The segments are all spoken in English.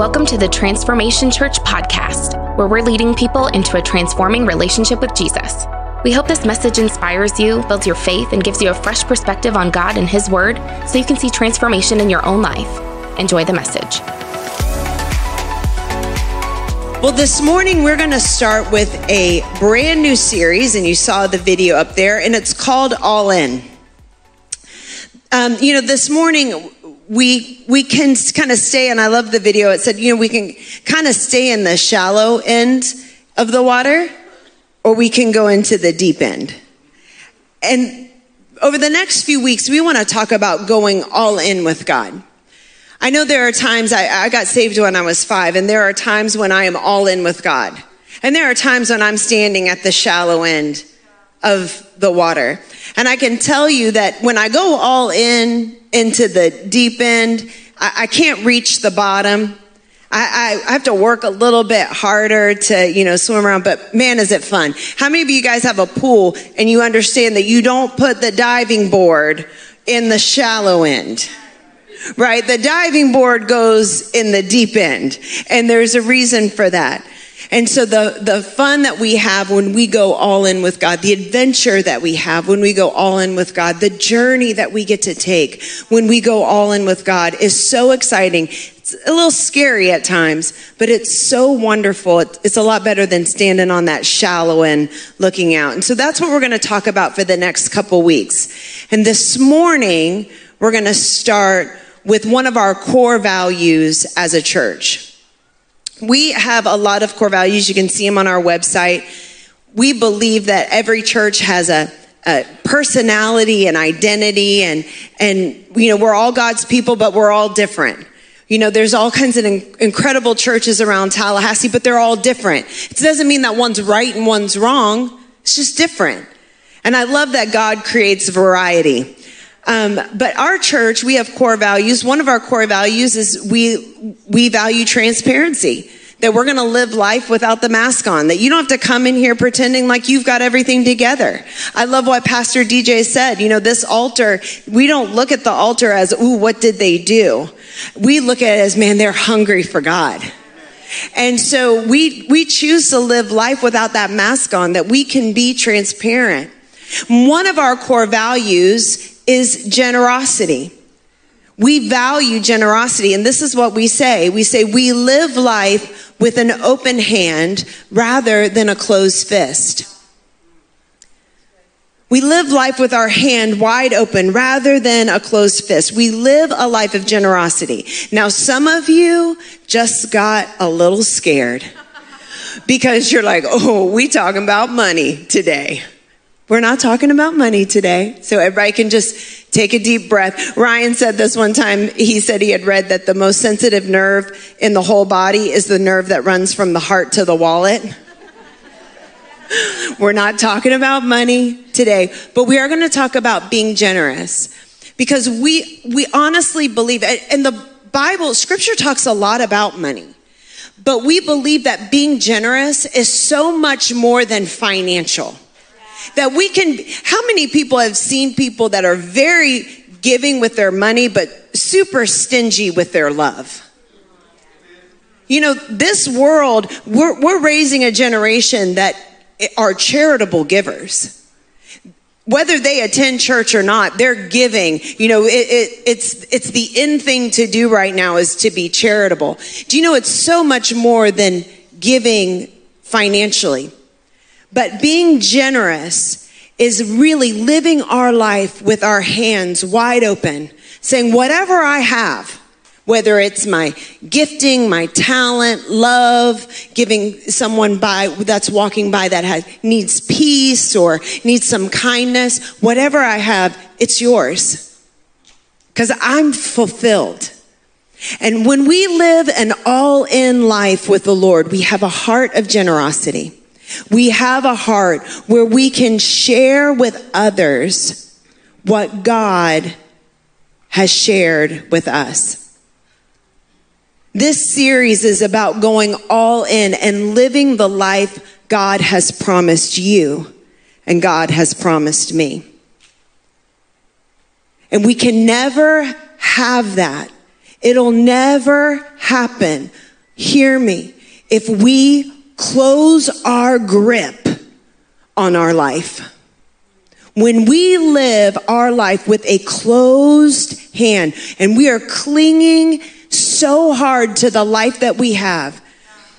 Welcome to the Transformation Church podcast, where we're leading people into a transforming relationship with Jesus. We hope this message inspires you, builds your faith, and gives you a fresh perspective on God and His Word so you can see transformation in your own life. Enjoy the message. Well, this morning we're going to start with a brand new series, and you saw the video up there, and it's called All In. Um, you know, this morning we we can kind of stay and i love the video. It said you know we can kind of stay in the shallow end of the water or we can go into the deep end. And over the next few weeks we want to talk about going all in with god. I know there are times I, I got saved when i was five and there are times when i am all in with god. And there are times when i'm standing at the shallow end of the water and i can tell you that when i go all in into the deep end. I, I can't reach the bottom. I, I, have to work a little bit harder to, you know, swim around, but man, is it fun. How many of you guys have a pool and you understand that you don't put the diving board in the shallow end? Right? The diving board goes in the deep end. And there's a reason for that. And so the, the fun that we have when we go all in with God, the adventure that we have when we go all in with God, the journey that we get to take when we go all in with God is so exciting. It's a little scary at times, but it's so wonderful. It's a lot better than standing on that shallow end looking out. And so that's what we're going to talk about for the next couple weeks. And this morning, we're going to start with one of our core values as a church we have a lot of core values. You can see them on our website. We believe that every church has a, a personality and identity and, and, you know, we're all God's people, but we're all different. You know, there's all kinds of incredible churches around Tallahassee, but they're all different. It doesn't mean that one's right and one's wrong. It's just different. And I love that God creates variety. Um, but our church, we have core values. One of our core values is we we value transparency. That we're going to live life without the mask on. That you don't have to come in here pretending like you've got everything together. I love what Pastor DJ said. You know, this altar, we don't look at the altar as, ooh, what did they do? We look at it as, man, they're hungry for God. And so we, we choose to live life without that mask on, that we can be transparent. One of our core values is generosity. We value generosity, and this is what we say. We say we live life with an open hand rather than a closed fist. We live life with our hand wide open rather than a closed fist. We live a life of generosity. Now, some of you just got a little scared because you're like, oh, we talking about money today. We're not talking about money today. So everybody can just take a deep breath. Ryan said this one time. He said he had read that the most sensitive nerve in the whole body is the nerve that runs from the heart to the wallet. We're not talking about money today, but we are going to talk about being generous because we, we honestly believe, and the Bible, scripture talks a lot about money, but we believe that being generous is so much more than financial. That we can, how many people have seen people that are very giving with their money, but super stingy with their love? You know, this world, we're, we're raising a generation that are charitable givers whether they attend church or not, they're giving. You know, it, it, it's it's the in thing to do right now is to be charitable. Do you know it's so much more than giving financially? But being generous is really living our life with our hands wide open, saying, whatever I have, whether it's my gifting, my talent, love, giving someone by that's walking by that has, needs peace or needs some kindness, whatever I have, it's yours. Because I'm fulfilled. And when we live an all in life with the Lord, we have a heart of generosity. We have a heart where we can share with others what God has shared with us. This series is about going all in and living the life God has promised you and God has promised me. And we can never have that. It'll never happen hear me, if we close our grip on our life, when we live our life with a closed hand and we are clinging so hard to the life that we have,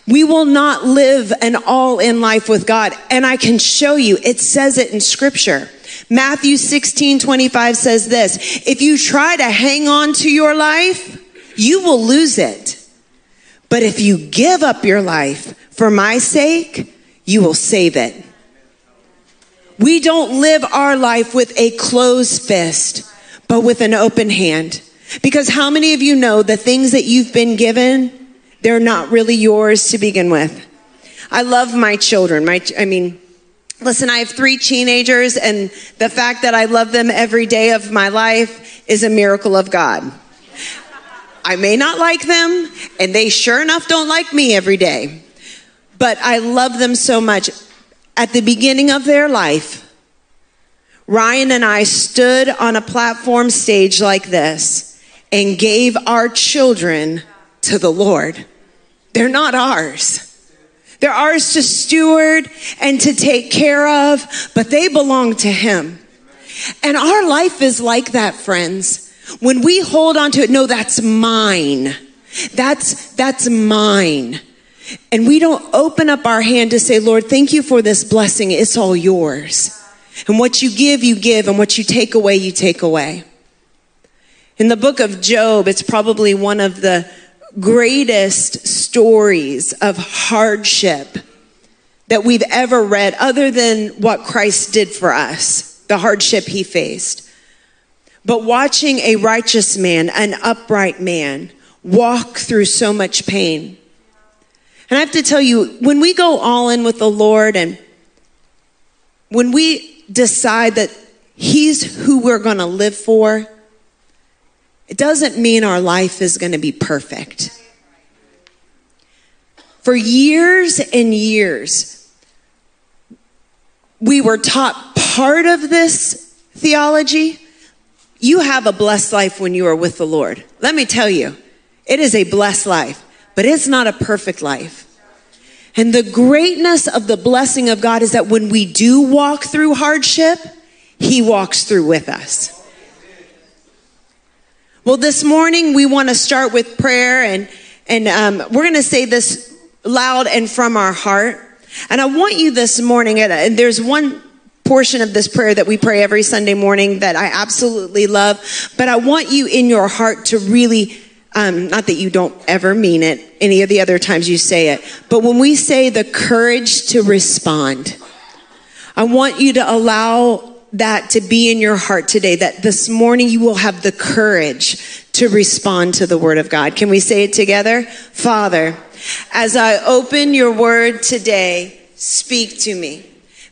we will not live an all in life with God. And I can show you, it says it in scripture. Matthew 16, 25 says this If you try to hang on to your life, you will lose it. But if you give up your life for my sake, you will save it. We don't live our life with a closed fist, but with an open hand. Because how many of you know the things that you've been given, they're not really yours to begin with? I love my children. My, I mean, listen, I have three teenagers, and the fact that I love them every day of my life is a miracle of God. I may not like them, and they sure enough don't like me every day, but I love them so much at the beginning of their life, Ryan and I stood on a platform stage like this and gave our children to the Lord. They're not ours. They're ours to steward and to take care of, but they belong to Him. And our life is like that, friends. When we hold on to it, no, that's mine. That's, that's mine and we don't open up our hand to say, Lord, thank you for this blessing. It's all yours. And what you give, you give, and what you take away, you take away. In the book of Job, it's probably one of the greatest stories of hardship that we've ever read, other than what Christ did for us, the hardship he faced. But watching a righteous man, an upright man, walk through so much pain and I have to tell you, when we go all in with the Lord and when we decide that He's who we're going to live for, it doesn't mean our life is going to be perfect. For years and years, we were taught part of this theology. You have a blessed life when you are with the Lord. Let me tell you, it is a blessed life but it's not a perfect life. And the greatness of the blessing of God is that when we do walk through hardship, He walks through with us. Well, this morning we want to start with prayer, and and um, we're going to say this loud and from our heart. And I want you this morning, and there's one portion of this prayer that we pray every Sunday morning that I absolutely love, but I want you in your heart to really um, not that you don't ever mean it any of the other times you say it, but when we say the courage to respond, I want you to allow that to be in your heart today, that this morning you will have the courage to respond to the word of God. Can we say it together? Father, as I open your word today, speak to me.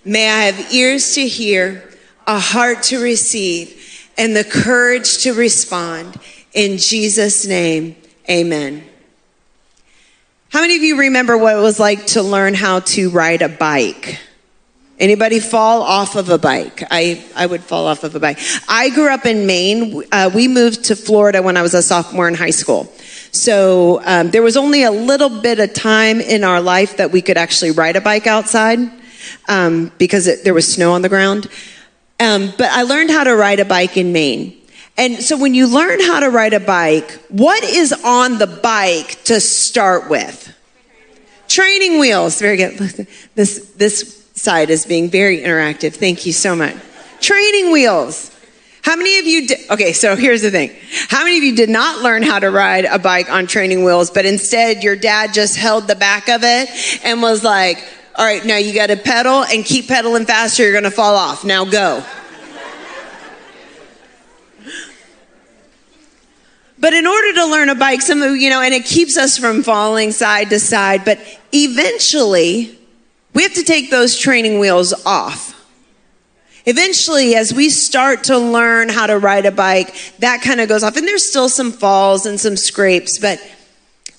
May I have ears to hear, a heart to receive, and the courage to respond. In Jesus' name, amen. How many of you remember what it was like to learn how to ride a bike? Anybody fall off of a bike? I, I would fall off of a bike. I grew up in Maine. Uh, we moved to Florida when I was a sophomore in high school. So um, there was only a little bit of time in our life that we could actually ride a bike outside um, because it, there was snow on the ground. Um, but I learned how to ride a bike in Maine. And so when you learn how to ride a bike, what is on the bike to start with? Training wheels. Very good. This, this side is being very interactive. Thank you so much. Training wheels. How many of you did, okay, so here's the thing. How many of you did not learn how to ride a bike on training wheels, but instead your dad just held the back of it and was like, all right, now you got to pedal and keep pedaling faster. You're going to fall off. Now go. But in order to learn a bike, some of, you know, and it keeps us from falling side to side, but eventually we have to take those training wheels off. Eventually, as we start to learn how to ride a bike, that kind of goes off. And there's still some falls and some scrapes, but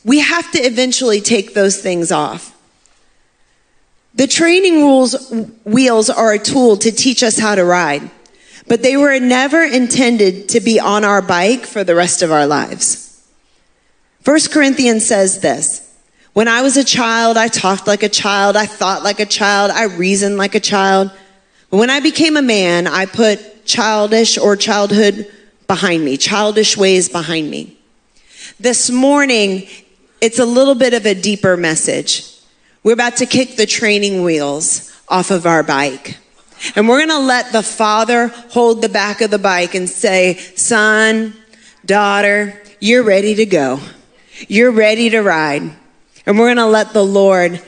we have to eventually take those things off. The training rules wheels are a tool to teach us how to ride but they were never intended to be on our bike for the rest of our lives. 1 Corinthians says this When I was a child, I talked like a child, I thought like a child, I reasoned like a child. But when I became a man, I put childish or childhood behind me, childish ways behind me. This morning, it's a little bit of a deeper message. We're about to kick the training wheels off of our bike. And we're going to let the father hold the back of the bike and say, son, daughter, you're ready to go. You're ready to ride. And we're going to let the Lord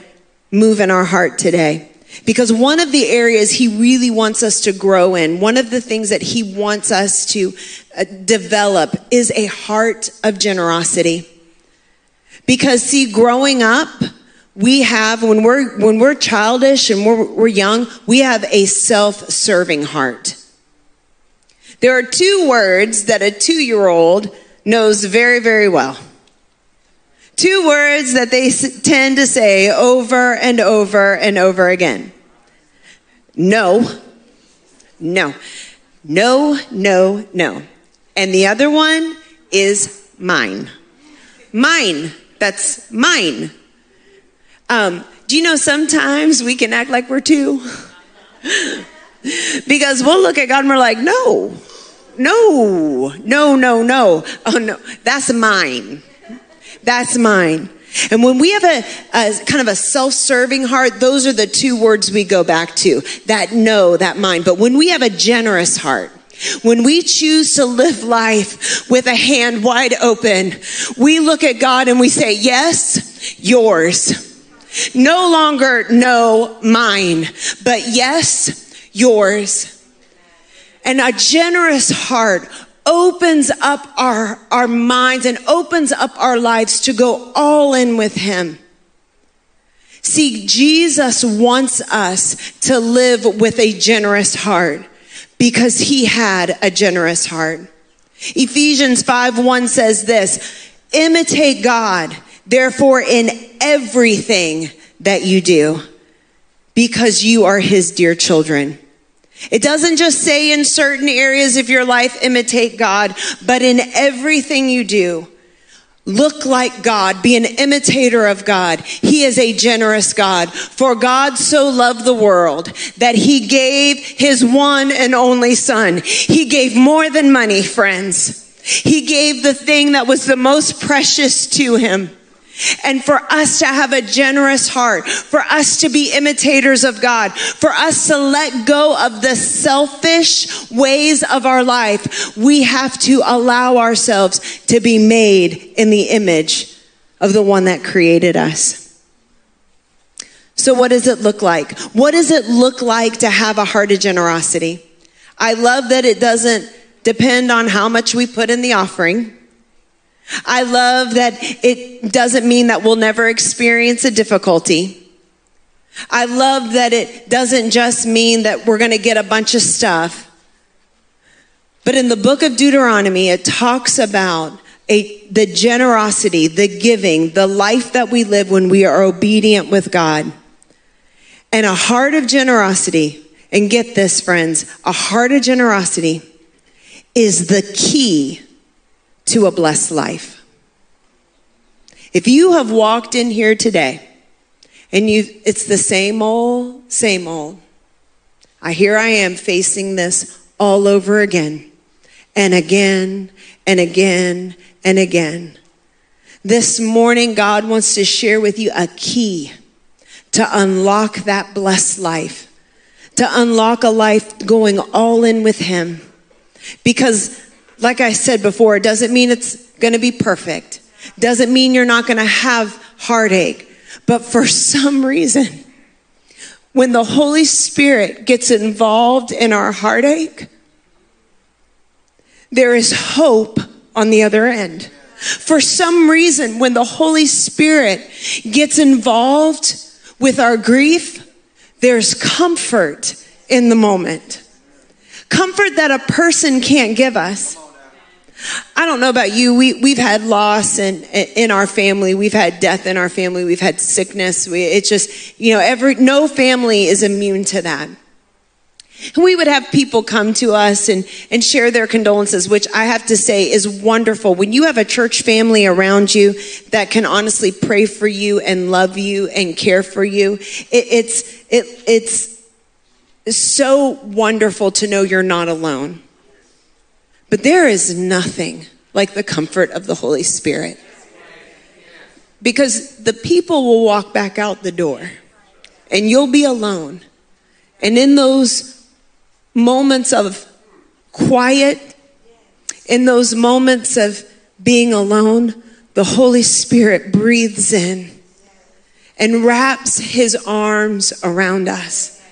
move in our heart today. Because one of the areas he really wants us to grow in, one of the things that he wants us to uh, develop is a heart of generosity. Because see, growing up, we have, when we're, when we're childish and we're, we're young, we have a self-serving heart. There are two words that a two-year-old knows very, very well. Two words that they tend to say over and over and over again. No, no, no, no, no. And the other one is mine. Mine. That's mine. Um, do you know sometimes we can act like we're two? because we'll look at God and we're like, no, no, no, no, no. Oh, no, that's mine. That's mine. And when we have a, a kind of a self-serving heart, those are the two words we go back to. That no, that mine. But when we have a generous heart, when we choose to live life with a hand wide open, we look at God and we say, yes, yours. No longer no, mine, but yes, yours. And a generous heart opens up our, our minds and opens up our lives to go all in with Him. See, Jesus wants us to live with a generous heart because He had a generous heart. Ephesians 5 1 says this imitate God, therefore, in everything that you do, because you are His dear children. It doesn't just say in certain areas of your life, imitate God, but in everything you do, look like God, be an imitator of God. He is a generous God. For God so loved the world that he gave his one and only son. He gave more than money, friends. He gave the thing that was the most precious to him. And for us to have a generous heart, for us to be imitators of God, for us to let go of the selfish ways of our life, we have to allow ourselves to be made in the image of the one that created us. So, what does it look like? What does it look like to have a heart of generosity? I love that it doesn't depend on how much we put in the offering. I love that it doesn't mean that we'll never experience a difficulty. I love that it doesn't just mean that we're going to get a bunch of stuff. But in the book of Deuteronomy, it talks about a, the generosity, the giving, the life that we live when we are obedient with God. And a heart of generosity, and get this, friends, a heart of generosity is the key to a blessed life. If you have walked in here today and you it's the same old, same old. I here I am facing this all over again and again and again and again. This morning, God wants to share with you a key to unlock that blessed life, to unlock a life going all in with Him. Because like I said before, it doesn't mean it's going to be perfect. Doesn't mean you're not going to have heartache. But for some reason, when the Holy Spirit gets involved in our heartache, there is hope on the other end. For some reason, when the Holy Spirit gets involved with our grief, there's comfort in the moment. Comfort that a person can't give us. I don't know about you. We, we've had loss in, in our family. We've had death in our family. We've had sickness. We, it's just, you know, every, no family is immune to that. We would have people come to us and, and share their condolences, which I have to say is wonderful. When you have a church family around you that can honestly pray for you and love you and care for you, it, it's, it, it's so wonderful to know you're not alone. But there is nothing like the comfort of the Holy Spirit. Because the people will walk back out the door and you'll be alone. And in those moments of quiet, in those moments of being alone, the Holy Spirit breathes in and wraps his arms around us.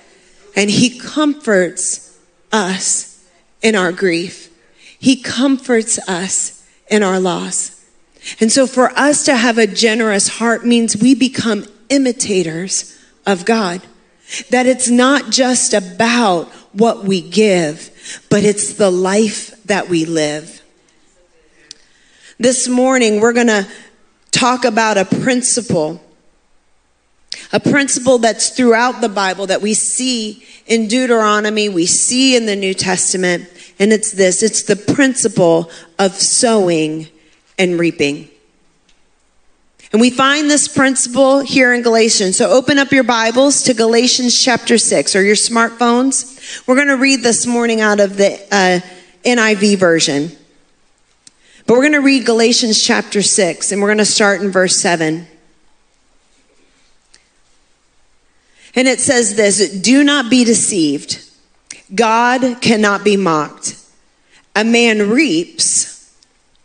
And he comforts us in our grief. He comforts us in our loss. And so for us to have a generous heart means we become imitators of God. That it's not just about what we give, but it's the life that we live. This morning, we're going to talk about a principle, a principle that's throughout the Bible that we see in Deuteronomy, we see in the New Testament, and it's this it's the principle of sowing and reaping. And we find this principle here in Galatians. So open up your Bibles to Galatians chapter 6 or your smartphones. We're going to read this morning out of the uh, NIV version. But we're going to read Galatians chapter 6 and we're going to start in verse 7. And it says this Do not be deceived. God cannot be mocked. A man reaps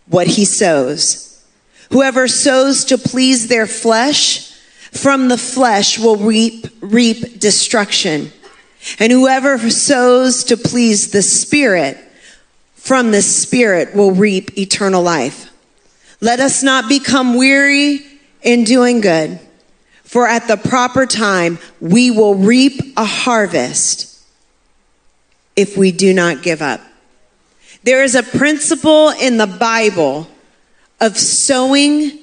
what he sows. Whoever sows to please their flesh, from the flesh will reap, reap destruction. And whoever sows to please the Spirit, from the Spirit will reap eternal life. Let us not become weary in doing good, for at the proper time we will reap a harvest if we do not give up. There is a principle in the Bible of sowing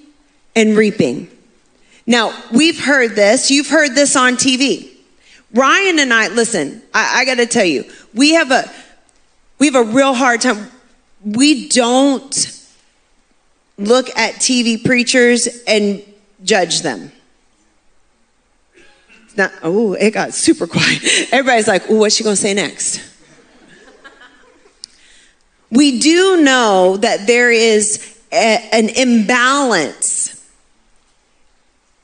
and reaping. Now, we've heard this. You've heard this on TV. Ryan and I, listen, I, I got to tell you, we have a, we have a real hard time. We don't look at TV preachers and judge them. Not, oh, it got super quiet. Everybody's like, what's she going to say next? We do know that there is a, an imbalance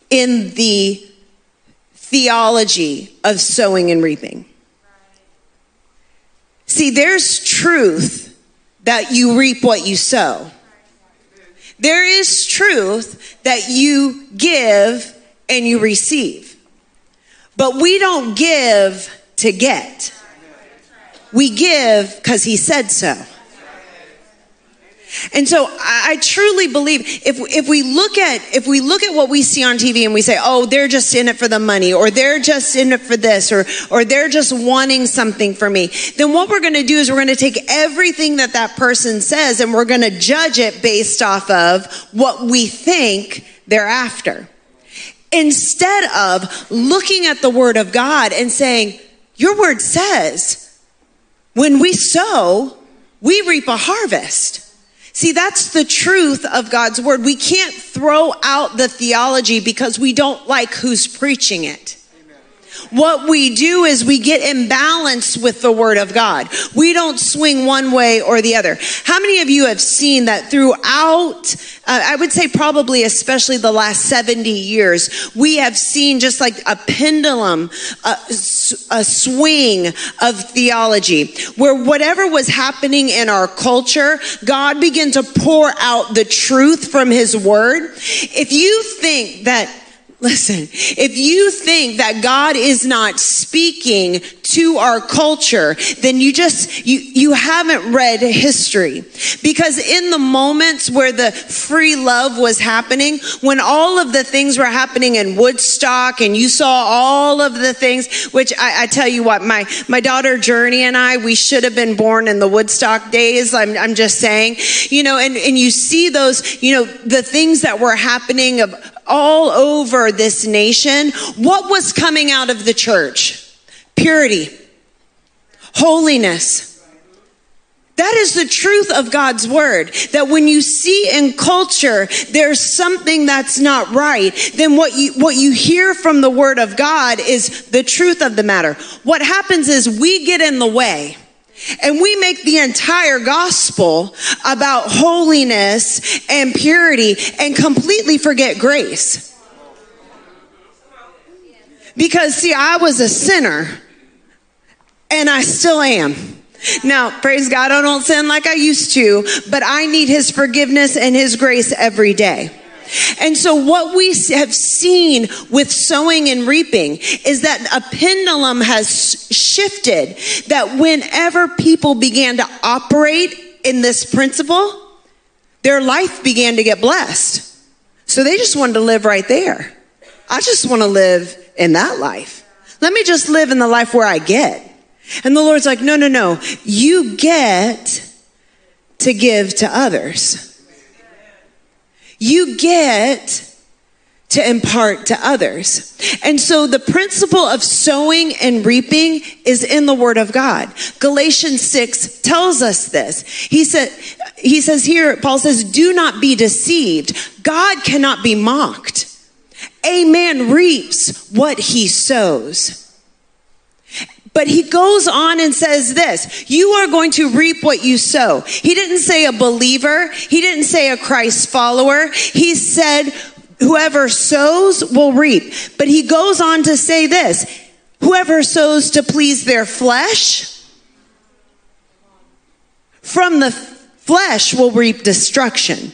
in the theology of sowing and reaping. See, there's truth that you reap what you sow. There is truth that you give and you receive. But we don't give to get. We give because he said so. And so I, truly believe if, if we look at, if we look at what we see on TV and we say, oh, they're just in it for the money or they're just in it for this or, or they're just wanting something for me, then what we're going to do is we're going to take everything that that person says and we're going to judge it based off of what we think they're after. Instead of looking at the word of God and saying, your word says, when we sow, we reap a harvest. See, that's the truth of God's word. We can't throw out the theology because we don't like who's preaching it. What we do is we get imbalanced with the word of God. We don't swing one way or the other. How many of you have seen that throughout, uh, I would say probably especially the last 70 years, we have seen just like a pendulum, a, a swing of theology where whatever was happening in our culture, God began to pour out the truth from his word. If you think that Listen, if you think that God is not speaking to our culture, then you just, you, you haven't read history. Because in the moments where the free love was happening, when all of the things were happening in Woodstock and you saw all of the things, which I, I tell you what, my, my daughter Journey and I, we should have been born in the Woodstock days. I'm, I'm just saying, you know, and, and you see those, you know, the things that were happening of, all over this nation, what was coming out of the church? Purity, holiness. That is the truth of God's word. That when you see in culture there's something that's not right, then what you, what you hear from the word of God is the truth of the matter. What happens is we get in the way. And we make the entire gospel about holiness and purity and completely forget grace. Because, see, I was a sinner and I still am. Now, praise God, I don't sin like I used to, but I need His forgiveness and His grace every day. And so what we have seen with sowing and reaping is that a pendulum has shifted that whenever people began to operate in this principle, their life began to get blessed. So they just wanted to live right there. I just want to live in that life. Let me just live in the life where I get. And the Lord's like, no, no, no. You get to give to others. You get to impart to others. And so the principle of sowing and reaping is in the word of God. Galatians 6 tells us this. He said, he says here, Paul says, do not be deceived. God cannot be mocked. A man reaps what he sows. But he goes on and says this, you are going to reap what you sow. He didn't say a believer. He didn't say a Christ follower. He said, whoever sows will reap. But he goes on to say this, whoever sows to please their flesh, from the flesh will reap destruction.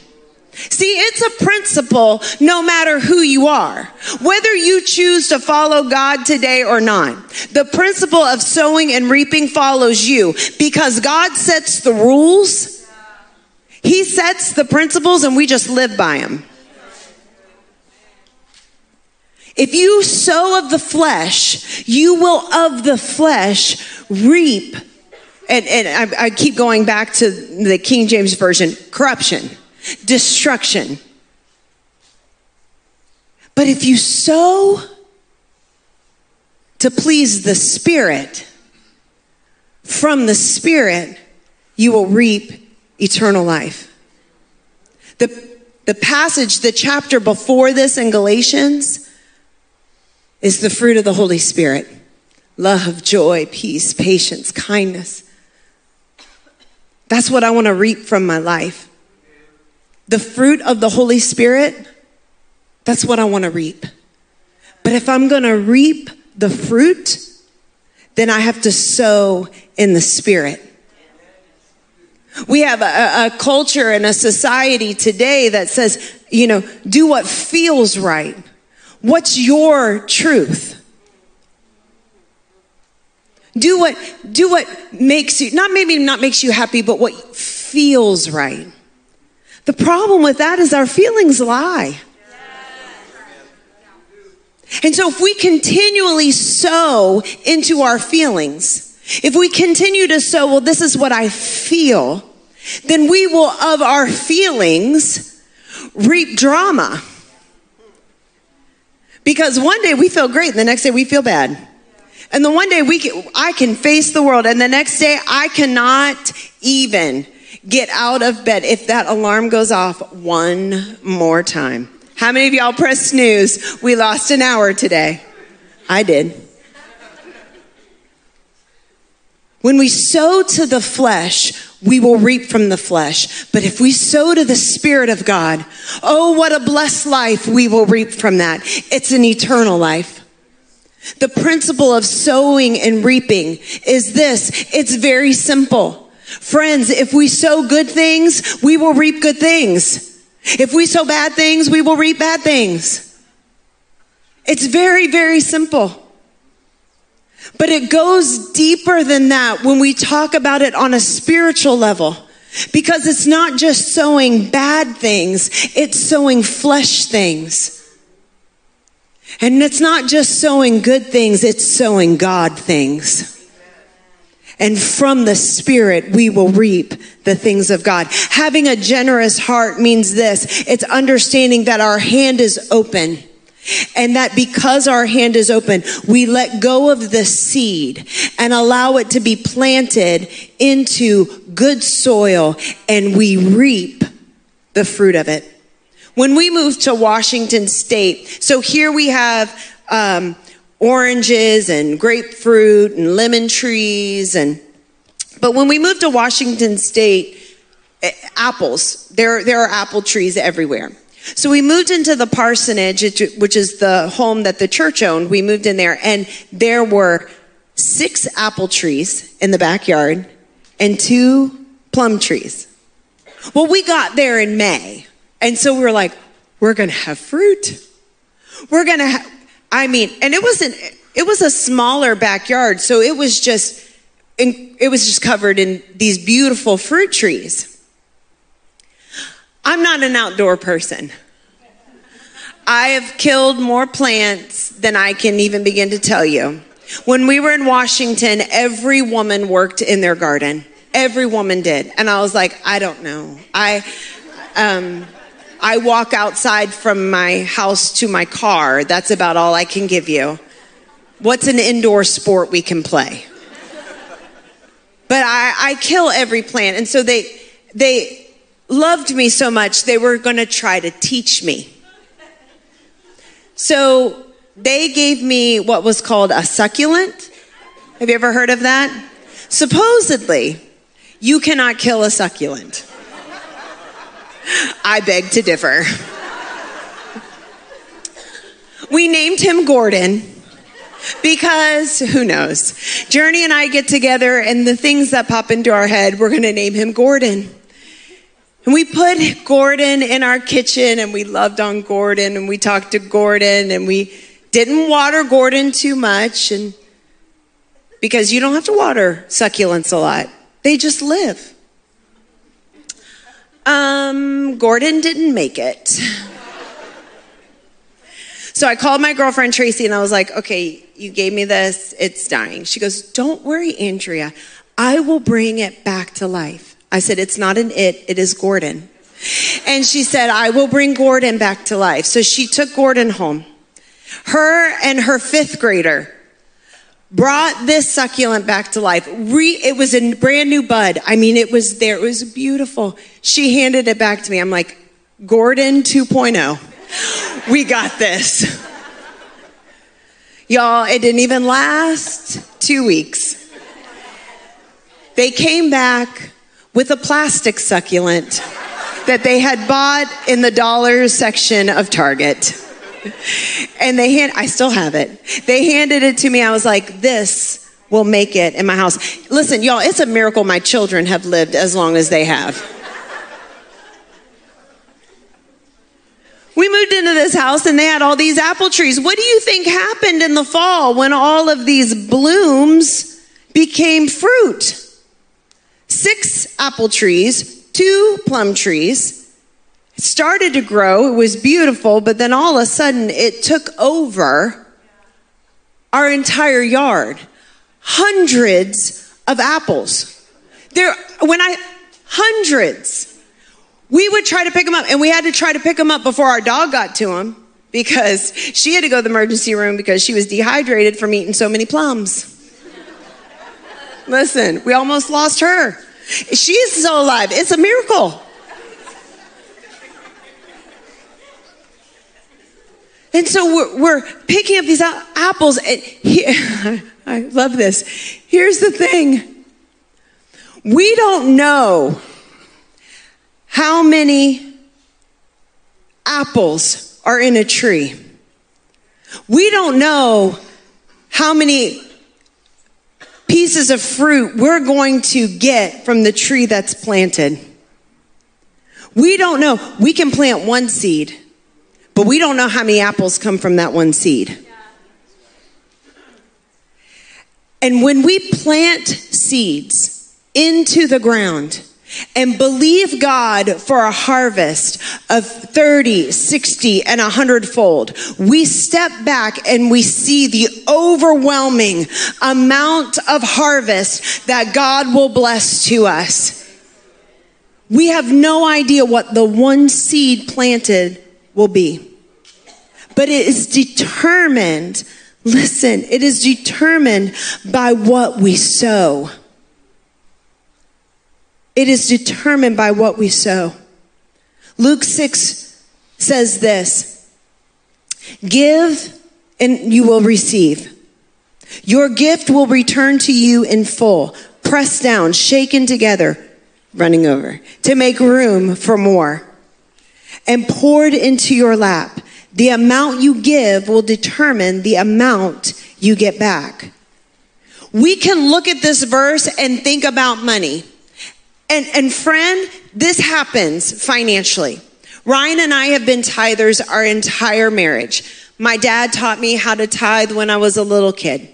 See, it's a principle no matter who you are, whether you choose to follow God today or not. The principle of sowing and reaping follows you because God sets the rules. He sets the principles and we just live by them. If you sow of the flesh, you will of the flesh reap. And, and I, I keep going back to the King James Version corruption destruction. But if you sow to please the Spirit, from the Spirit, you will reap eternal life. The, the passage, the chapter before this in Galatians, is the fruit of the Holy Spirit love, joy, peace, patience, kindness. That's what I want to reap from my life the fruit of the Holy Spirit, that's what I want to reap. But if I'm going to reap the fruit, then I have to sow in the Spirit. We have a, a, culture and a society today that says, you know, do what feels right. What's your truth? Do what, do what makes you, not maybe not makes you happy, but what feels right. The problem with that is our feelings lie. And so if we continually sow into our feelings, if we continue to sow, well, this is what I feel, then we will, of our feelings, reap drama. Because one day we feel great and the next day we feel bad. And the one day we can, I can face the world and the next day I cannot even get out of bed if that alarm goes off one more time. How many of y'all press snooze? We lost an hour today. I did. When we sow to the flesh, we will reap from the flesh. But if we sow to the Spirit of God, oh, what a blessed life we will reap from that. It's an eternal life. The principle of sowing and reaping is this. It's very simple. Friends, if we sow good things, we will reap good things. If we sow bad things, we will reap bad things. It's very, very simple. But it goes deeper than that when we talk about it on a spiritual level. Because it's not just sowing bad things, it's sowing flesh things. And it's not just sowing good things, it's sowing God things. And from the Spirit, we will reap the things of God. Having a generous heart means this. It's understanding that our hand is open And that because our hand is open, we let go of the seed and allow it to be planted into good soil and we reap the fruit of it. When we moved to Washington State, so here we have um, oranges and grapefruit and lemon trees and but when we moved to Washington State, eh, apples, there, there are apple trees everywhere. So we moved into the parsonage, which is the home that the church owned. We moved in there, and there were six apple trees in the backyard and two plum trees. Well, we got there in May, and so we were like, we're going to have fruit. We're going to have, I mean, and it wasn't, it was a smaller backyard, so it was just, it was just covered in these beautiful fruit trees. I'm not an outdoor person. I have killed more plants than I can even begin to tell you. When we were in Washington, every woman worked in their garden. Every woman did. And I was like, I don't know. I, um, I walk outside from my house to my car. That's about all I can give you. What's an indoor sport we can play? But I, I kill every plant. And so they, they, loved me so much, they were going to try to teach me. So they gave me what was called a succulent. Have you ever heard of that? Supposedly, you cannot kill a succulent. I beg to differ. We named him Gordon because who knows? Journey and I get together, and the things that pop into our head, we're going to name him Gordon. And we put Gordon in our kitchen and we loved on Gordon and we talked to Gordon and we didn't water Gordon too much and because you don't have to water succulents a lot. They just live. Um, Gordon didn't make it. So I called my girlfriend Tracy and I was like, okay, you gave me this, it's dying. She goes, don't worry, Andrea. I will bring it back to life. I said, It's not an it, it is Gordon. And she said, I will bring Gordon back to life. So she took Gordon home. Her and her fifth grader brought this succulent back to life. Re- it was a brand new bud. I mean, it was there. It was beautiful. She handed it back to me. I'm like, Gordon 2.0. We got this. Y'all, it didn't even last two weeks. They came back with a plastic succulent that they had bought in the dollars section of Target. And they hand, I still have it. They handed it to me. I was like, this will make it in my house. Listen, y'all, it's a miracle my children have lived as long as they have. We moved into this house and they had all these apple trees. What do you think happened in the fall when all of these blooms became fruit? six apple trees, two plum trees. Started to grow. It was beautiful, but then all of a sudden it took over our entire yard. Hundreds of apples. There, when I, hundreds. We would try to pick them up, and we had to try to pick them up before our dog got to them because she had to go to the emergency room because she was dehydrated from eating so many plums. Listen, we almost lost her. She's still alive. It's a miracle. And so we're, we're picking up these apples. And he, I love this. Here's the thing we don't know how many apples are in a tree. We don't know how many pieces of fruit we're going to get from the tree that's planted. We don't know. We can plant one seed, but we don't know how many apples come from that one seed. And when we plant seeds into the ground, and believe God for a harvest of 30, 60, and 100 fold, we step back and we see the overwhelming amount of harvest that God will bless to us. We have no idea what the one seed planted will be. but it is determined, listen, it is determined by what we sow. It is determined by what we sow. Luke 6 says this Give and you will receive. Your gift will return to you in full, pressed down, shaken together, running over, to make room for more, and poured into your lap. The amount you give will determine the amount you get back. We can look at this verse and think about money. And, and friend, this happens financially. Ryan and I have been tithers our entire marriage. My dad taught me how to tithe when I was a little kid.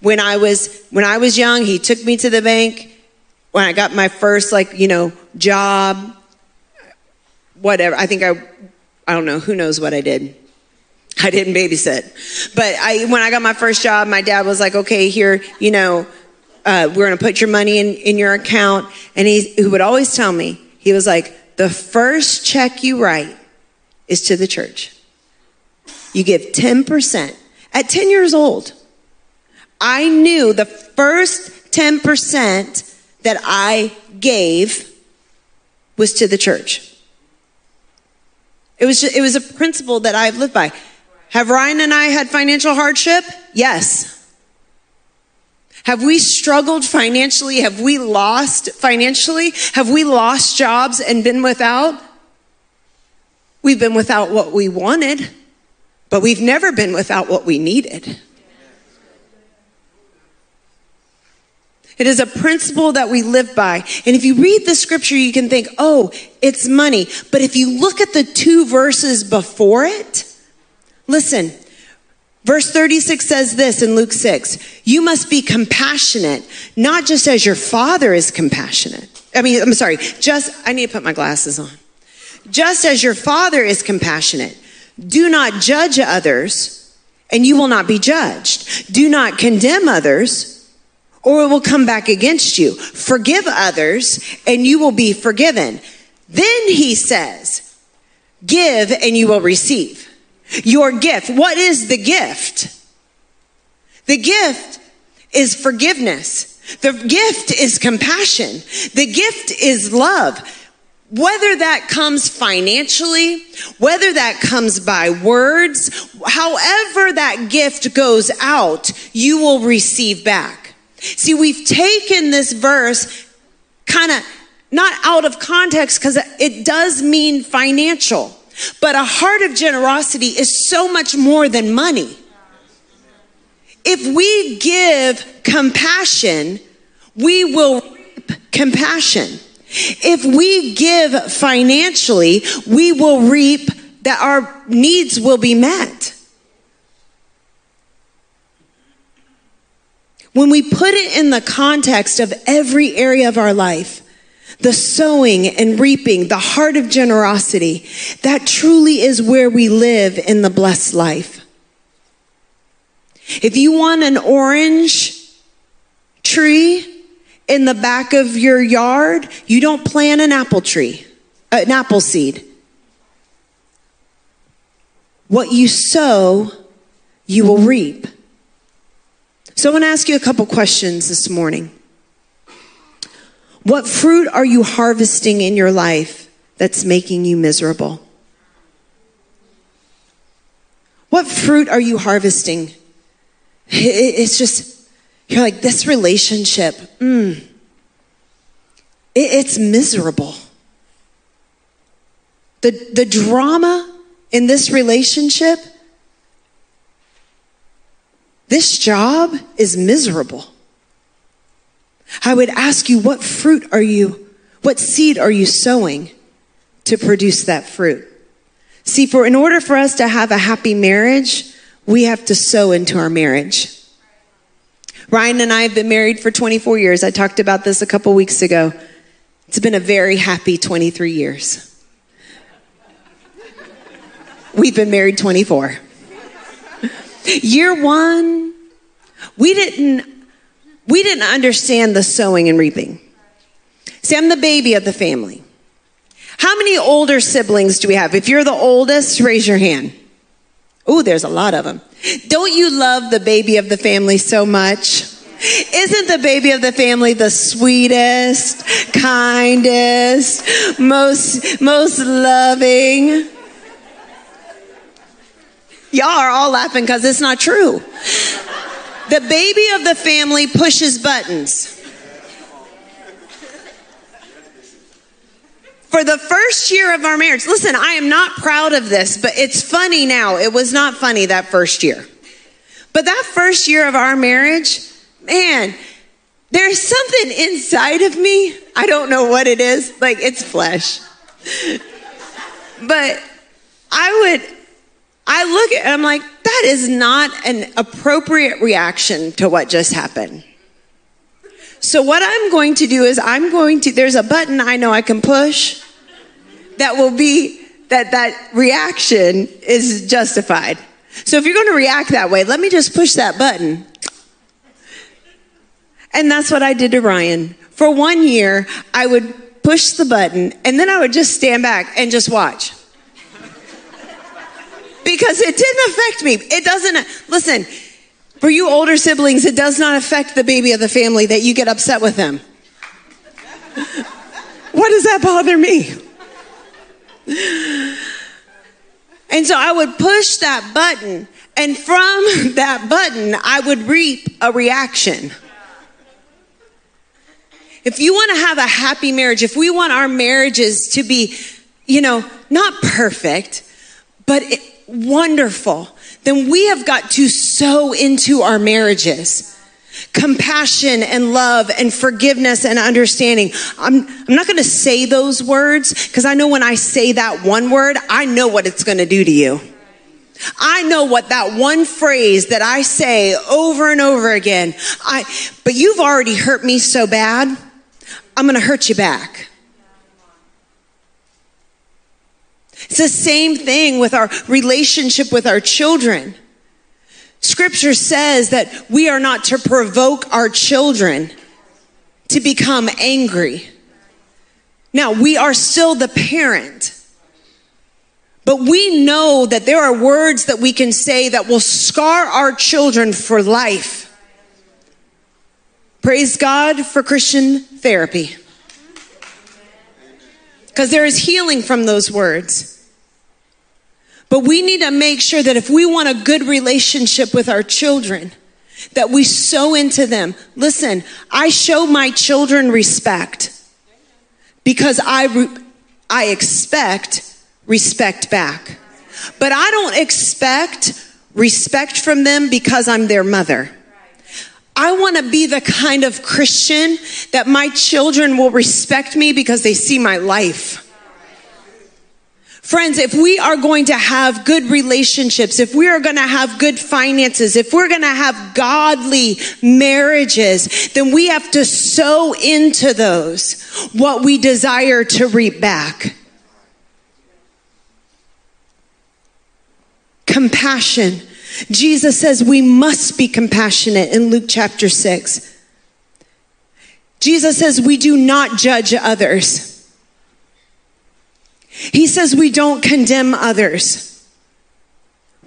When I was, when I was young, he took me to the bank. When I got my first, like, you know, job, whatever. I think I, I don't know, who knows what I did. I didn't babysit. But I, when I got my first job, my dad was like, okay, here, you know, uh, we're going to put your money in, in your account. And he, he would always tell me, he was like, the first check you write is to the church. You give 10%. At 10 years old, I knew the first 10% that I gave was to the church. It was, just, it was a principle that I've lived by. Have Ryan and I had financial hardship? Yes. Have we struggled financially? Have we lost financially? Have we lost jobs and been without? We've been without what we wanted, but we've never been without what we needed. It is a principle that we live by. And if you read the scripture, you can think, oh, it's money. But if you look at the two verses before it, listen, Verse 36 says this in Luke 6 You must be compassionate, not just as your father is compassionate. I mean, I'm sorry, just, I need to put my glasses on. Just as your father is compassionate, do not judge others, and you will not be judged. Do not condemn others, or it will come back against you. Forgive others, and you will be forgiven. Then he says, Give, and you will receive. Your gift. What is the gift? The gift is forgiveness. The gift is compassion. The gift is love. Whether that comes financially, whether that comes by words, however that gift goes out, you will receive back. See, we've taken this verse kind of not out of context because it does mean financial. But a heart of generosity is so much more than money. If we give compassion, we will reap compassion. If we give financially, we will reap that our needs will be met. When we put it in the context of every area of our life, the sowing and reaping, the heart of generosity, that truly is where we live in the blessed life. If you want an orange tree in the back of your yard, you don't plant an apple tree, an apple seed. What you sow, you will reap. So I want to ask you a couple questions this morning. What fruit are you harvesting in your life that's making you miserable? What fruit are you harvesting? It's just, you're like, this relationship, mm, it's miserable. The, the drama in this relationship, this job is miserable. I would ask you, what fruit are you, what seed are you sowing to produce that fruit? See, for in order for us to have a happy marriage, we have to sow into our marriage. Ryan and I have been married for 24 years. I talked about this a couple weeks ago. It's been a very happy 23 years. We've been married 24. Year one, we didn't we didn't understand the sowing and reaping. See, I'm the baby of the family. How many older siblings do we have? If you're the oldest, raise your hand. Oh, there's a lot of them. Don't you love the baby of the family so much? Isn't the baby of the family the sweetest, kindest, most, most loving? Y'all are all laughing because it's not true. The baby of the family pushes buttons. For the first year of our marriage, listen, I am not proud of this, but it's funny now. It was not funny that first year. But that first year of our marriage, man, there's something inside of me. I don't know what it is. Like, it's flesh. but I would, I look at and I'm like, that is not an appropriate reaction to what just happened. So what I'm going to do is I'm going to, there's a button I know I can push that will be that that reaction is justified. So if you're going to react that way, let me just push that button. And that's what I did to Ryan. For one year, I would push the button and then I would just stand back and just watch. Because it didn't affect me. It doesn't, listen, for you older siblings, it does not affect the baby of the family that you get upset with them. What does that bother me? And so I would push that button, and from that button, I would reap a reaction. If you want to have a happy marriage, if we want our marriages to be, you know, not perfect, but wonderful, then we have got to sow into our marriages compassion and love and forgiveness and understanding. I'm, I'm not going to say those words because I know when I say that one word, I know what it's going to do to you. I know what that one phrase that I say over and over again, I, but you've already hurt me so bad, I'm going to hurt you back. It's the same thing with our relationship with our children. Scripture says that we are not to provoke our children to become angry. Now, we are still the parent, but we know that there are words that we can say that will scar our children for life. Praise God for Christian therapy. Because there is healing from those words. But we need to make sure that if we want a good relationship with our children, that we sow into them. Listen, I show my children respect because I, re- I expect respect back. But I don't expect respect from them because I'm their mother. I want to be the kind of Christian that my children will respect me because they see my life. Friends, if we are going to have good relationships, if we are going to have good finances, if we're going to have godly marriages, then we have to sow into those what we desire to reap back. Compassion. Jesus says we must be compassionate in Luke chapter 6. Jesus says we do not judge others. He says we don't condemn others.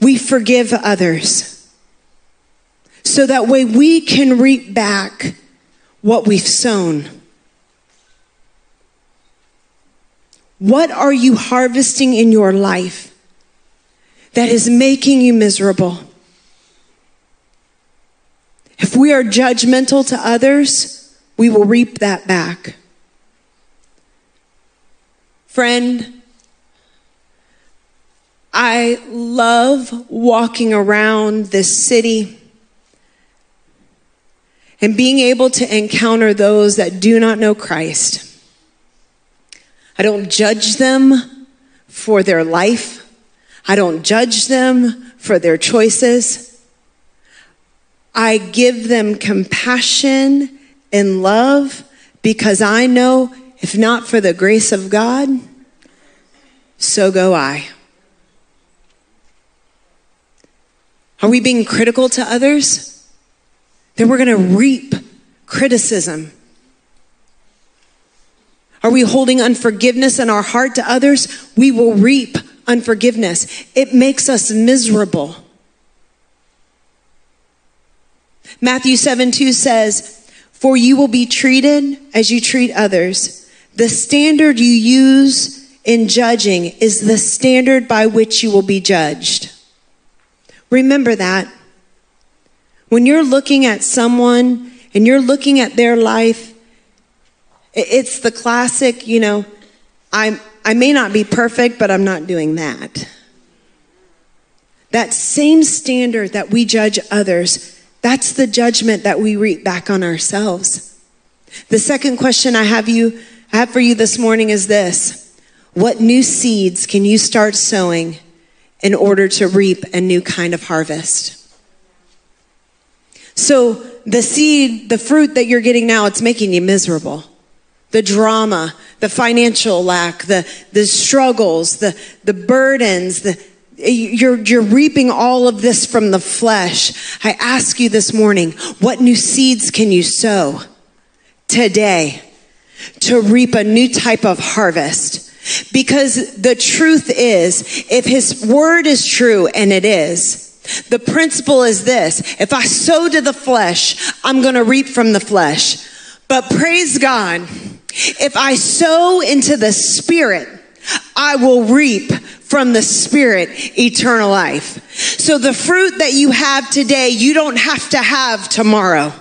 We forgive others. So that way we can reap back what we've sown. What are you harvesting in your life that is making you miserable? If we are judgmental to others, we will reap that back. Friend, I love walking around this city and being able to encounter those that do not know Christ. I don't judge them for their life. I don't judge them for their choices. I give them compassion and love because I know if not for the grace of God, so go I. Are we being critical to others? Then we're going to reap criticism. Are we holding unforgiveness in our heart to others? We will reap unforgiveness. It makes us miserable. Matthew 7 2 says, For you will be treated as you treat others. The standard you use in judging is the standard by which you will be judged. Remember that. When you're looking at someone and you're looking at their life, it's the classic, you know, I'm, I may not be perfect, but I'm not doing that. That same standard that we judge others, that's the judgment that we reap back on ourselves. The second question I have you I have for you this morning is this. What new seeds can you start sowing in order to reap a new kind of harvest? So the seed, the fruit that you're getting now, it's making you miserable. The drama, the financial lack, the, the struggles, the, the burdens, the, you're, you're reaping all of this from the flesh. I ask you this morning, what new seeds can you sow today to reap a new type of harvest? Because the truth is, if his word is true, and it is, the principle is this. If I sow to the flesh, I'm going to reap from the flesh. But praise God, if I sow into the spirit, I will reap from the spirit eternal life. So the fruit that you have today, you don't have to have tomorrow.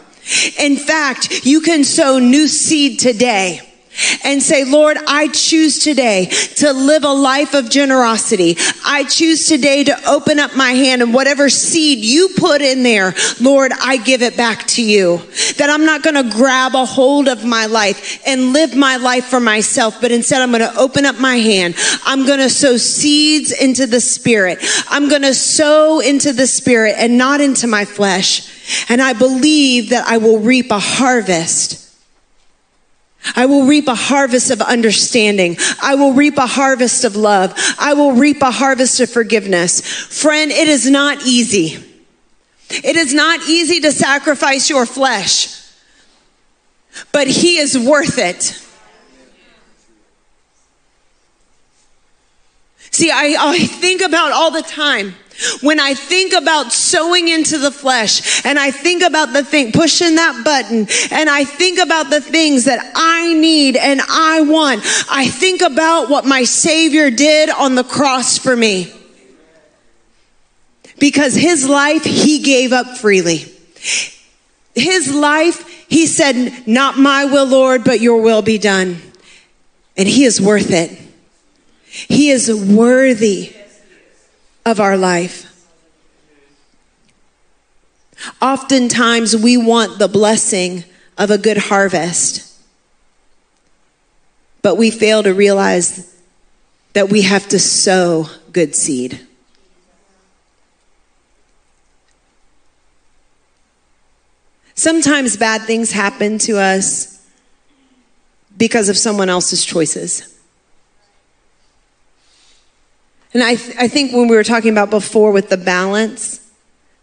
In fact, you can sow new seed today and say, Lord, I choose today to live a life of generosity. I choose today to open up my hand and whatever seed you put in there, Lord, I give it back to you. That I'm not going to grab a hold of my life and live my life for myself, but instead I'm going to open up my hand. I'm going to sow seeds into the spirit. I'm going to sow into the spirit and not into my flesh. And I believe that I will reap a harvest I will reap a harvest of understanding. I will reap a harvest of love. I will reap a harvest of forgiveness. Friend, it is not easy. It is not easy to sacrifice your flesh, but He is worth it. See, I, I think about all the time when I think about sowing into the flesh and I think about the thing, pushing that button and I think about the things that I need and I want, I think about what my Savior did on the cross for me. Because his life, he gave up freely. His life, he said, not my will, Lord, but your will be done. And he is worth it. He is worthy of our life. Oftentimes, we want the blessing of a good harvest, but we fail to realize that we have to sow good seed. Sometimes bad things happen to us because of someone else's choices. And I, th- I think when we were talking about before with the balance,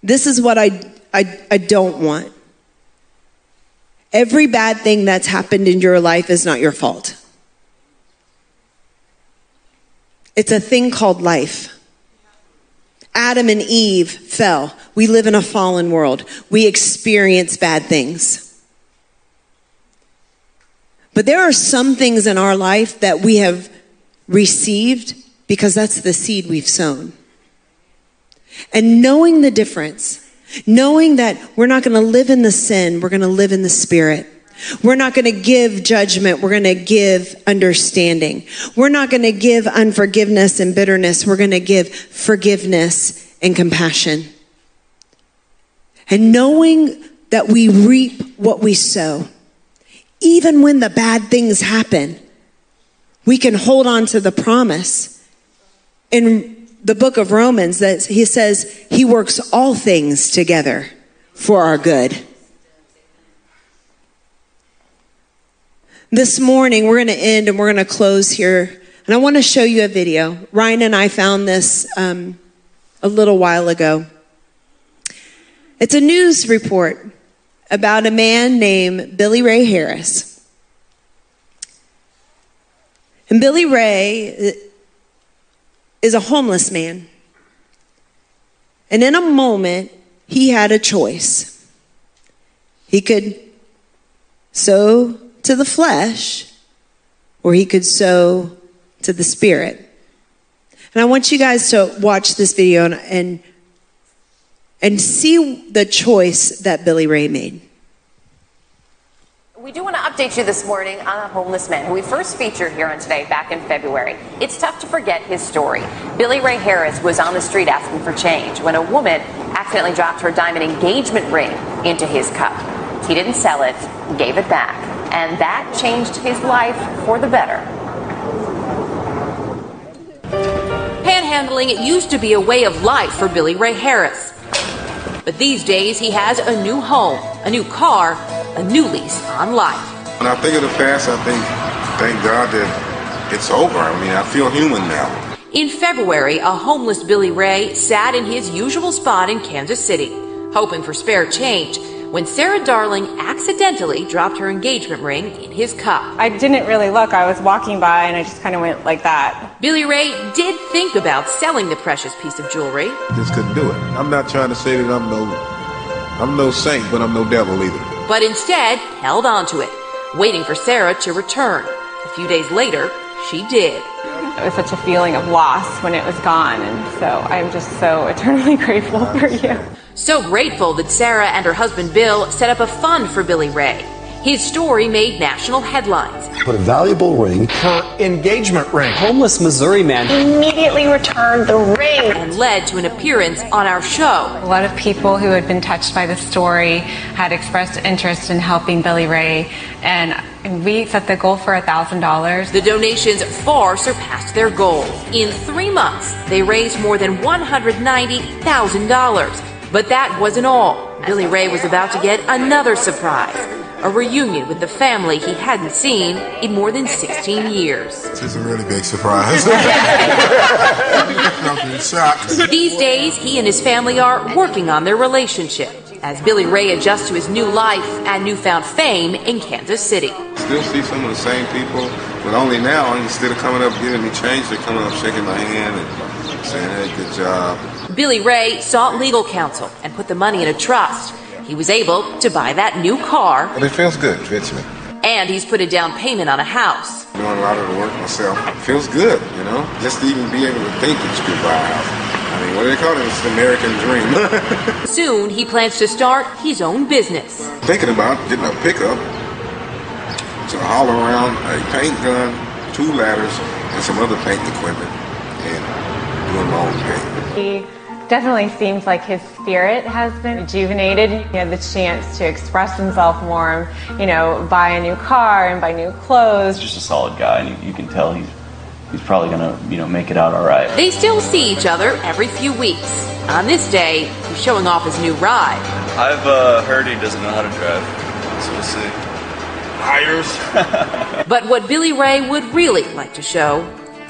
this is what I, I, I don't want. Every bad thing that's happened in your life is not your fault. It's a thing called life. Adam and Eve fell. We live in a fallen world. We experience bad things. But there are some things in our life that we have received because that's the seed we've sown. And knowing the difference, knowing that we're not going to live in the sin, we're going to live in the spirit. We're not going to give judgment. We're going to give understanding. We're not going to give unforgiveness and bitterness. We're going to give forgiveness and compassion. And knowing that we reap what we sow, even when the bad things happen, we can hold on to the promise in the book of Romans that he says he works all things together for our good. This morning, we're going to end and we're going to close here. And I want to show you a video. Ryan and I found this um, a little while ago. It's a news report about a man named Billy Ray Harris. And Billy Ray is a homeless man. And in a moment, he had a choice. He could sow to the flesh, or he could sow to the spirit. And I want you guys to watch this video and, and, and see the choice that Billy Ray made. We do want to update you this morning on a homeless man who we first featured here on Today back in February. It's tough to forget his story. Billy Ray Harris was on the street asking for change when a woman accidentally dropped her diamond engagement ring into his cup. He didn't sell it, gave it back, and that changed his life for the better. Panhandling it used to be a way of life for Billy Ray Harris. But these days, he has a new home, a new car, a new lease on life. When I think of the past, I think, thank God that it's over. I mean, I feel human now. In February, a homeless Billy Ray sat in his usual spot in Kansas City, hoping for spare change when Sarah Darling accidentally dropped her engagement ring in his cup. I didn't really look. I was walking by and I just kind of went like that. Billy Ray did think about selling the precious piece of jewelry. Just couldn't do it. I'm not trying to say that I'm no, I'm no saint, but I'm no devil either. But instead held on to it, waiting for Sarah to return. A few days later, she did. It was such a feeling of loss when it was gone, and so I'm just so eternally grateful for you. So grateful that Sarah and her husband Bill set up a fund for Billy Ray. His story made national headlines. Put a valuable ring. Her engagement ring. Homeless Missouri man immediately returned the ring. And led to an appearance on our show. A lot of people who had been touched by the story had expressed interest in helping Billy Ray, and we set the goal for $1,000. The donations far surpassed their goal. In three months, they raised more than $190,000. But that wasn't all. Billy Ray was about to get another surprise a reunion with the family he hadn't seen in more than 16 years. This is a really big surprise. These days, he and his family are working on their relationship as Billy Ray adjusts to his new life and newfound fame in Kansas City. Still see some of the same people, but only now, instead of coming up giving me change, they're coming up shaking my hand and saying, hey, good job. Billy Ray sought legal counsel and put the money in a trust he was able to buy that new car. But it feels good, it fits me. And he's put a down payment on a house. Doing a lot of the work myself. It feels good, you know, just to even be able to think that you could buy a house. I mean, what do they call it? It's the American dream. Soon, he plans to start his own business. Thinking about getting a pickup to haul around a paint gun, two ladders, and some other paint equipment, and doing my own paint definitely seems like his spirit has been rejuvenated. He had the chance to express himself more, you know, buy a new car and buy new clothes. Just a solid guy, and you, you can tell he's he's probably gonna, you know, make it out all right. They still see each other every few weeks. On this day, he's showing off his new ride. I've uh, heard he doesn't know how to drive, so we'll see. Hires. but what Billy Ray would really like to show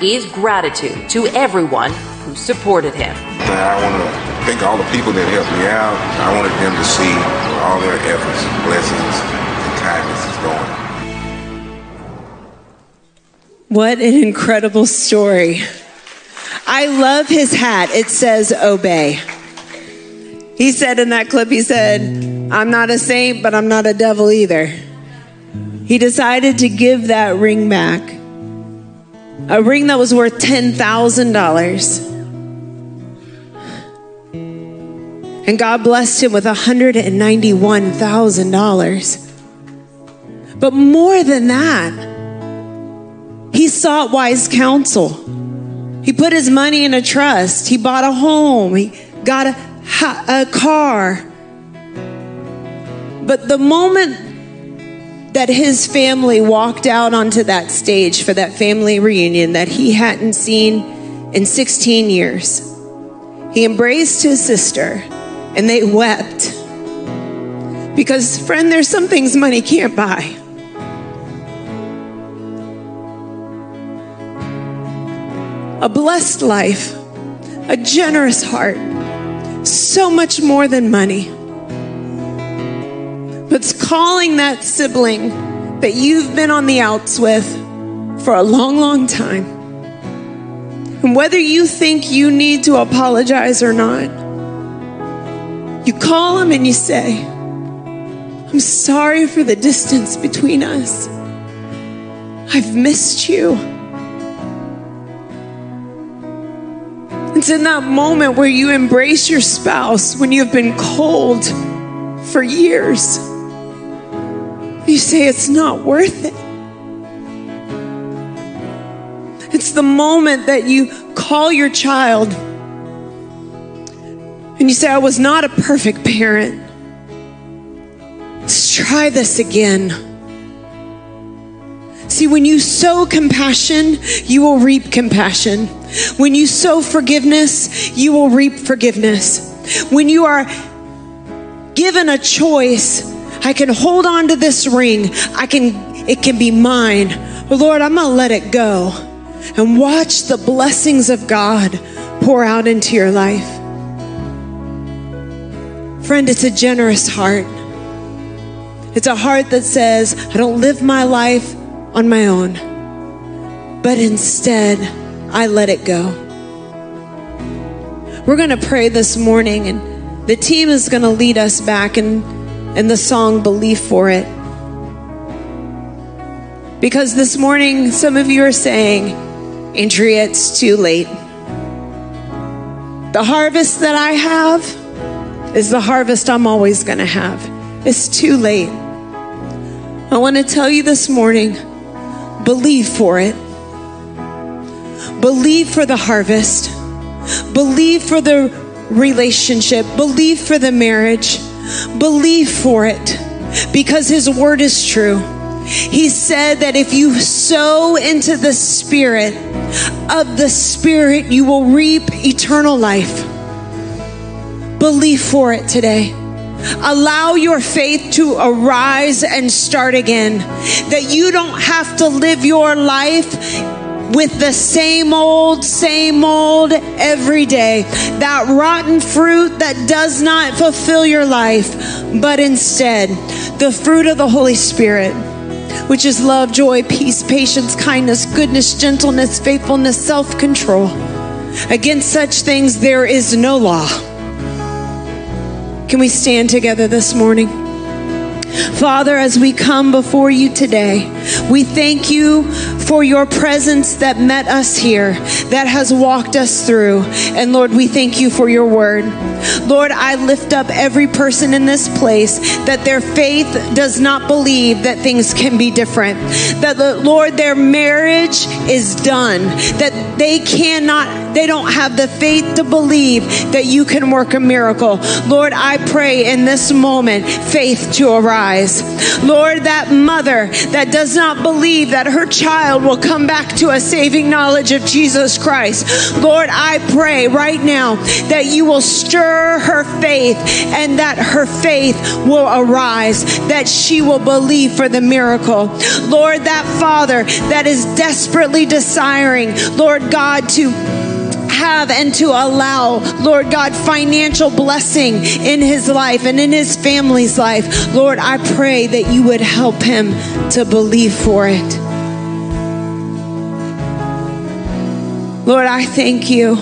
is gratitude to everyone who supported him. I want to thank all the people that helped me out. I wanted them to see all their efforts, blessings, and kindness is going. What an incredible story. I love his hat. It says obey. He said in that clip, he said, I'm not a saint, but I'm not a devil either. He decided to give that ring back, a ring that was worth $10,000. And God blessed him with $191,000. But more than that, he sought wise counsel. He put his money in a trust. He bought a home. He got a, a car. But the moment that his family walked out onto that stage for that family reunion that he hadn't seen in 16 years, he embraced his sister and they wept. Because, friend, there's some things money can't buy. A blessed life, a generous heart, so much more than money. But it's calling that sibling that you've been on the outs with for a long, long time And whether you think you need to apologize or not, you call them and you say, I'm sorry for the distance between us. I've missed you. It's in that moment where you embrace your spouse when you've been cold for years. You say it's not worth it. It's the moment that you call your child and you say, I was not a perfect parent. Let's try this again. See, when you sow compassion, you will reap compassion. When you sow forgiveness, you will reap forgiveness. When you are given a choice, I can hold on to this ring. I can it can be mine. But Lord, I'm going to let it go and watch the blessings of God pour out into your life. Friend, it's a generous heart. It's a heart that says, I don't live my life on my own, but instead, I let it go. We're going to pray this morning, and the team is going to lead us back in, in the song Believe for It. Because this morning, some of you are saying, Andrea, it's too late. The harvest that I have is the harvest I'm always going to have. It's too late. I want to tell you this morning believe for it. Believe for the harvest. Believe for the relationship. Believe for the marriage. Believe for it because His word is true. He said that if you sow into the Spirit, of the Spirit, you will reap eternal life. Believe for it today. Allow your faith to arise and start again. That you don't have to live your life with the same old, same old every day. That rotten fruit that does not fulfill your life, but instead the fruit of the Holy Spirit which is love, joy, peace, patience, kindness, goodness, gentleness, faithfulness, self control. Against such things there is no law. Can we stand together this morning? Father, as we come before you today, we thank you for your presence that met us here, that has walked us through. And Lord, we thank you for your word. Lord, I lift up every person in this place that their faith does not believe that things can be different. That, Lord, their marriage is done. That they cannot, they don't have the faith to believe that you can work a miracle. Lord, I pray in this moment, faith to arise. Lord, that mother that does not believe that her child will come back to a saving knowledge of Jesus Christ. Lord, I pray right now that you will stir her faith and that her faith will arise, that she will believe for the miracle. Lord, that father that is desperately desiring, Lord God, to have and to allow, Lord God, financial blessing in his life and in his family's life. Lord, I pray that you would help him to believe for it. Lord, I thank you.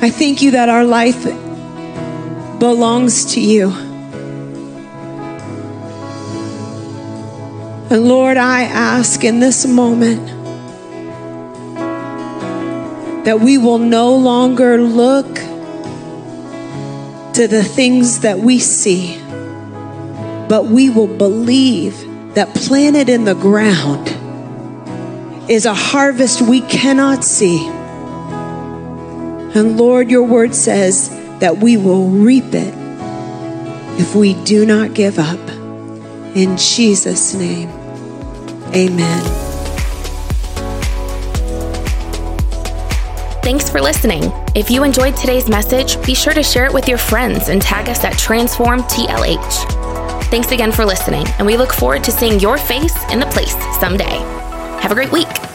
I thank you that our life belongs to you. And Lord, I ask in this moment that we will no longer look to the things that we see, but we will believe that planted in the ground is a harvest we cannot see. And Lord, your word says that we will reap it if we do not give up. In Jesus' name, amen. Thanks for listening. If you enjoyed today's message, be sure to share it with your friends and tag us at Transform TLH. Thanks again for listening, and we look forward to seeing your face in the place someday. Have a great week.